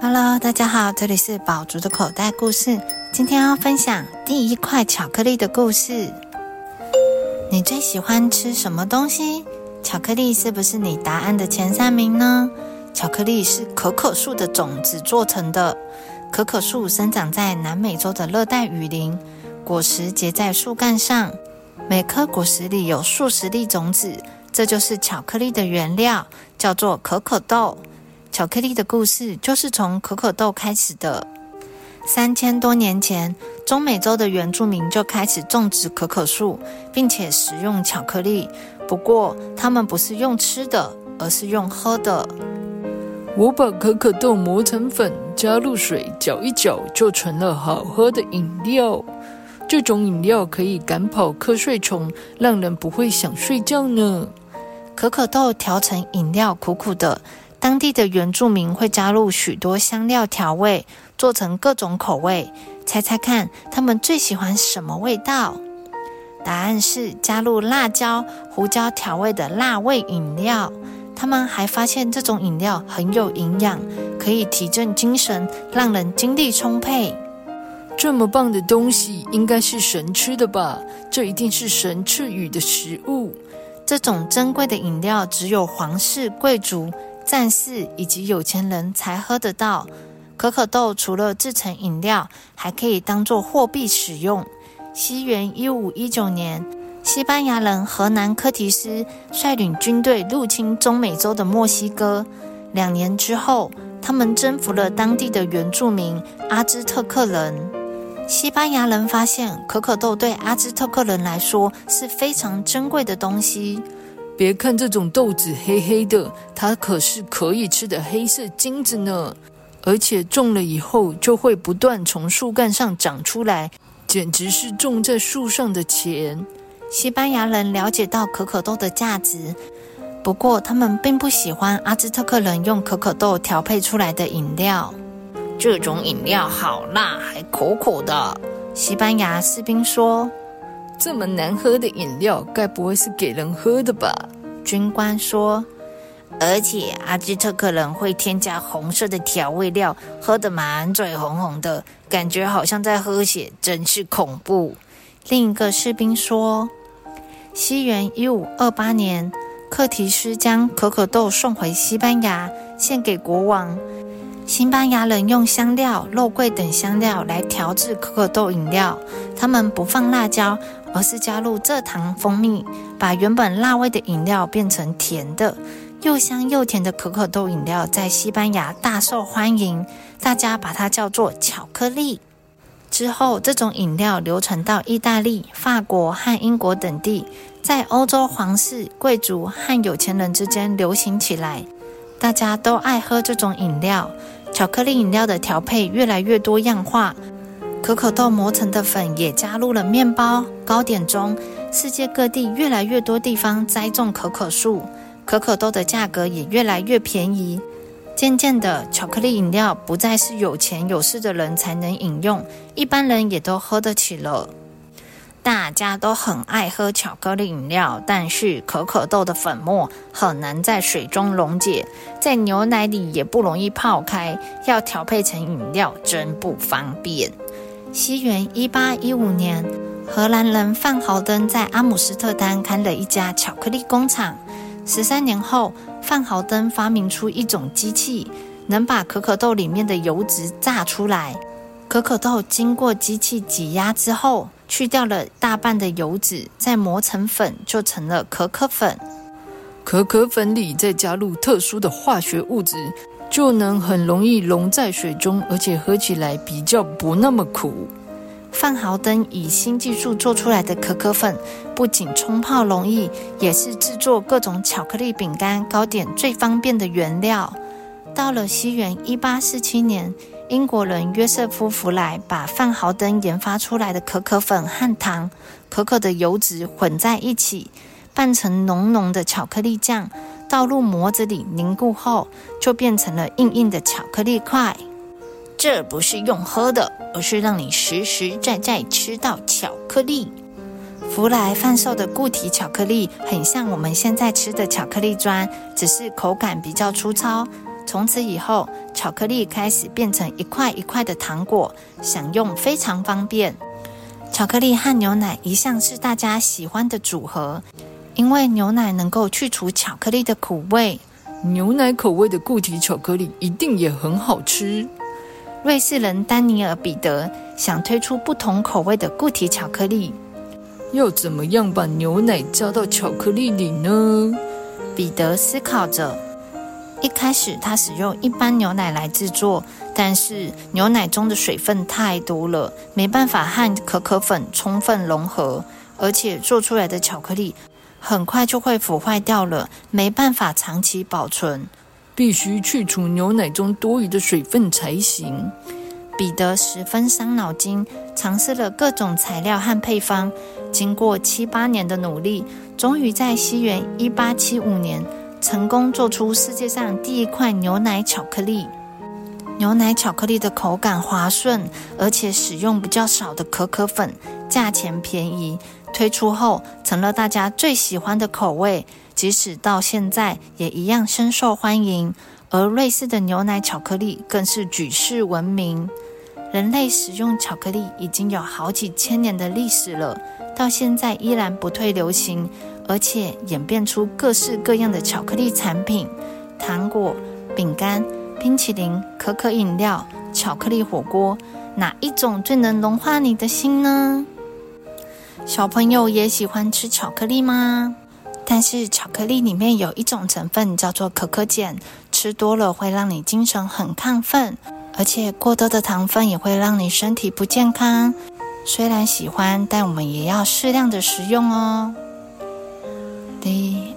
Hello，大家好，这里是宝竹的口袋故事。今天要分享第一块巧克力的故事。你最喜欢吃什么东西？巧克力是不是你答案的前三名呢？巧克力是可可树的种子做成的。可可树生长在南美洲的热带雨林，果实结在树干上，每颗果实里有数十粒种子，这就是巧克力的原料，叫做可可豆。巧克力的故事就是从可可豆开始的。三千多年前，中美洲的原住民就开始种植可可树，并且食用巧克力。不过，他们不是用吃的，而是用喝的。我把可可豆磨成粉，加入水搅一搅，就成了好喝的饮料。这种饮料可以赶跑瞌睡虫，让人不会想睡觉呢。可可豆调成饮料，苦苦的。当地的原住民会加入许多香料调味，做成各种口味。猜猜看，他们最喜欢什么味道？答案是加入辣椒、胡椒调味的辣味饮料。他们还发现这种饮料很有营养，可以提振精神，让人精力充沛。这么棒的东西，应该是神吃的吧？这一定是神赐予的食物。这种珍贵的饮料，只有皇室、贵族。战士以及有钱人才喝得到可可豆。除了制成饮料，还可以当做货币使用。西元一五一九年，西班牙人荷南科提斯率领军队入侵中美洲的墨西哥。两年之后，他们征服了当地的原住民阿兹特克人。西班牙人发现可可豆对阿兹特克人来说是非常珍贵的东西。别看这种豆子黑黑的，它可是可以吃的黑色金子呢！而且种了以后就会不断从树干上长出来，简直是种在树上的钱。西班牙人了解到可可豆的价值，不过他们并不喜欢阿兹特克人用可可豆调配出来的饮料。这种饮料好辣，还苦苦的。西班牙士兵说。这么难喝的饮料，该不会是给人喝的吧？军官说。而且阿基特克人会添加红色的调味料，喝得满嘴红红的，感觉好像在喝血，真是恐怖。另一个士兵说。西元一五二八年，克提斯将可可豆送回西班牙，献给国王。西班牙人用香料、肉桂等香料来调制可可豆饮料。他们不放辣椒，而是加入蔗糖、蜂蜜，把原本辣味的饮料变成甜的、又香又甜的可可豆饮料，在西班牙大受欢迎。大家把它叫做巧克力。之后，这种饮料流传到意大利、法国和英国等地，在欧洲皇室、贵族和有钱人之间流行起来。大家都爱喝这种饮料。巧克力饮料的调配越来越多样化，可可豆磨成的粉也加入了面包、糕点中。世界各地越来越多地方栽种可可树，可可豆的价格也越来越便宜。渐渐的，巧克力饮料不再是有钱有势的人才能饮用，一般人也都喝得起了。大家都很爱喝巧克力饮料，但是可可豆的粉末很难在水中溶解，在牛奶里也不容易泡开，要调配成饮料真不方便。西元一八一五年，荷兰人范豪登在阿姆斯特丹开了一家巧克力工厂。十三年后，范豪登发明出一种机器，能把可可豆里面的油脂榨出来。可可豆经过机器挤压之后，去掉了大半的油脂，再磨成粉，就成了可可粉。可可粉里再加入特殊的化学物质，就能很容易溶在水中，而且喝起来比较不那么苦。范豪登以新技术做出来的可可粉，不仅冲泡容易，也是制作各种巧克力饼干、糕点最方便的原料。到了西元一八四七年。英国人约瑟夫·弗莱把范豪登研发出来的可可粉和糖、可可的油脂混在一起，拌成浓浓的巧克力酱，倒入模子里凝固后，就变成了硬硬的巧克力块。这不是用喝的，而是让你实实在在吃到巧克力。福来贩售的固体巧克力很像我们现在吃的巧克力砖，只是口感比较粗糙。从此以后，巧克力开始变成一块一块的糖果，享用非常方便。巧克力和牛奶一向是大家喜欢的组合，因为牛奶能够去除巧克力的苦味。牛奶口味的固体巧克力一定也很好吃。瑞士人丹尼尔·彼得想推出不同口味的固体巧克力，要怎么样把牛奶加到巧克力里呢？彼得思考着。一开始他使用一般牛奶来制作，但是牛奶中的水分太多了，没办法和可可粉充分融合，而且做出来的巧克力很快就会腐坏掉了，没办法长期保存。必须去除牛奶中多余的水分才行。彼得十分伤脑筋，尝试了各种材料和配方。经过七八年的努力，终于在西元一八七五年成功做出世界上第一块牛奶巧克力。牛奶巧克力的口感滑顺，而且使用比较少的可可粉，价钱便宜。推出后成了大家最喜欢的口味。即使到现在也一样深受欢迎，而瑞士的牛奶巧克力更是举世闻名。人类使用巧克力已经有好几千年的历史了，到现在依然不退流行，而且演变出各式各样的巧克力产品：糖果、饼干、冰淇淋、可可饮料、巧克力火锅。哪一种最能融化你的心呢？小朋友也喜欢吃巧克力吗？但是巧克力里面有一种成分叫做可可碱，吃多了会让你精神很亢奋，而且过多的糖分也会让你身体不健康。虽然喜欢，但我们也要适量的食用哦。对。